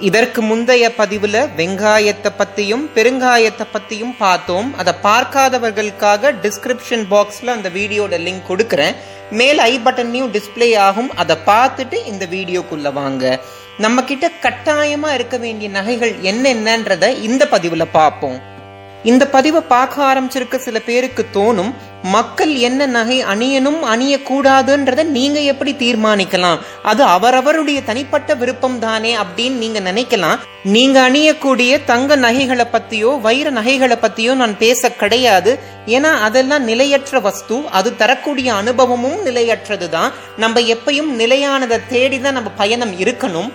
இதற்கு முந்தைய பதிவுல வெங்காயத்தை பத்தியும் பெருங்காயத்தை பத்தியும் பார்த்தோம். அதை பார்க்காதவர்களுக்காக டிஸ்கிரிப்ஷன் பாக்ஸ்ல அந்த வீடியோட லிங்க் கொடுக்கறேன். மேல் ஐ பட்டன்லையும் டிஸ்ப்ளே ஆகும். அதை பார்த்துட்டு இந்த வீடியோக்குள்ள வாங்க. நம்ம கிட்ட கட்டாயமா இருக்க வேண்டிய நகைகள் என்னென்னன்றத இந்த பதிவுல பார்ப்போம். இந்த பதிவை பார்க்க ஆரம்பிச்சிருக்க சில பேருக்கு தோணும் மக்கள் என்ன நகை அணியணும் அணியக்கூடாதுன்றத நீங்க எப்படி தீர்மானிக்கலாம்? அது அவரவருடைய தனிப்பட்ட விருப்பம் தானே அப்படின்னு நீங்க நினைக்கலாம். நீங்க அணியக்கூடிய தங்க நகைகளை பத்தியோ வைர நகைகளை பத்தியோ நான் பேச கிடையாது. ஏன்னா அதெல்லாம் நிலையற்ற வஸ்து. அது தரக்கூடிய அனுபவமும் நிலையற்றது தான் நம்ம எப்பயும் நிலையானதை தேடிதான் நம்ம பயணம் இருக்கணும்.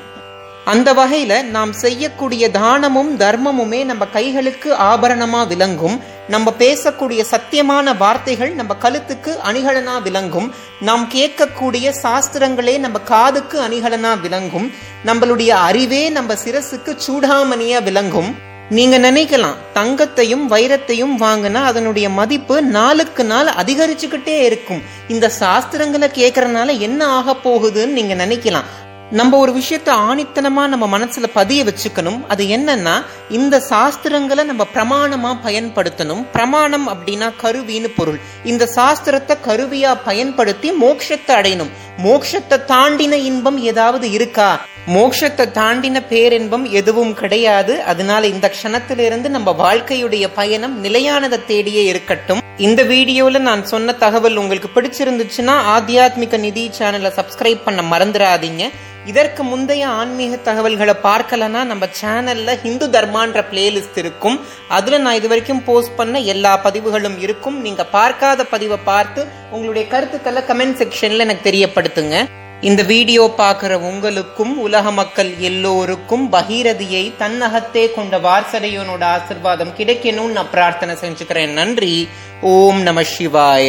அந்த வகையில நாம் செய்யக்கூடிய தானமும் தர்மமுமே நம்ம கைகளுக்கு ஆபரணமா விளங்கும். நம்ம பேசக்கூடிய சத்தியமான வார்த்தைகள் நம்ம கழுத்துக்கு அணிகலனா விளங்கும். நாம் கேட்கக்கூடிய சாஸ்திரங்களே நம்ம காதுக்கு அணிகலனா விளங்கும். நம்மளுடைய அறிவே நம்ம சிரசுக்கு சூடாமணியா விளங்கும். நீங்க நினைக்கலாம் தங்கத்தையும் வைரத்தையும் வாங்கினா அதனுடைய மதிப்பு நாளுக்கு நாள் அதிகரிச்சுக்கிட்டே இருக்கும். இந்த சாஸ்திரங்களை கேட்கறதுனால என்ன ஆக போகுதுன்னு நீங்க நினைக்கலாம். நம்ம ஒரு விஷயத்த ஆணித்தனமா நம்ம மனசுல பதிய வச்சுக்கணும். அது என்னன்னா இந்த சாஸ்திரங்களை நம்ம பிரமாணமா பயன்படுத்தணும். பிரமாணம் அப்படின்னா கருவின்னு பொருள். இந்த சாஸ்திரத்தை கருவியா பயன்படுத்தி மோட்சத்தை அடையணும். மோட்சத்தை தாண்டின இன்பம் ஏதாவது இருக்கா? மோட்சத்தை தாண்டின பேரின்பம் எதுவும் கிடையாது. அதனால இந்த க்ஷணத்திலிருந்து நம்ம வாழ்க்கையுடைய பயணம் நிலையானதை தேடியே இருக்கட்டும். இந்த வீடியோல நான் சொன்ன தகவல் உங்களுக்கு பிடிச்சிருந்துச்சுன்னா ஆத்தியாத்மிக நிதி சேனலை சப்ஸ்கிரைப் பண்ண மறந்துடாதீங்க. இதற்கு முந்தைய ஆன்மீக தகவல்களை பார்க்கலனா நம்ம சேனல்ல ஹிந்து தர்மான்ற பிளேலிஸ்ட் இருக்கும். அதுல நான் இது வரைக்கும் போஸ்ட் பண்ண எல்லா பதிவுகளும் இருக்கும். நீங்க பார்க்காத பதிவை பார்த்து உங்களுடைய கருத்துக்களை கமெண்ட் செக்ஷன்ல எனக்கு தெரியப்படுத்துங்க. இந்த வீடியோ பார்க்குற உங்களுக்கும் உலக மக்கள் எல்லோருக்கும் பகீரதியை தன்னகத்தே கொண்ட வாரசடையோனோட ஆசிர்வாதம் கிடைக்கணும்னு நான் பிரார்த்தனை செஞ்சுக்கிறேன். நன்றி. ஓம் நம சிவாய.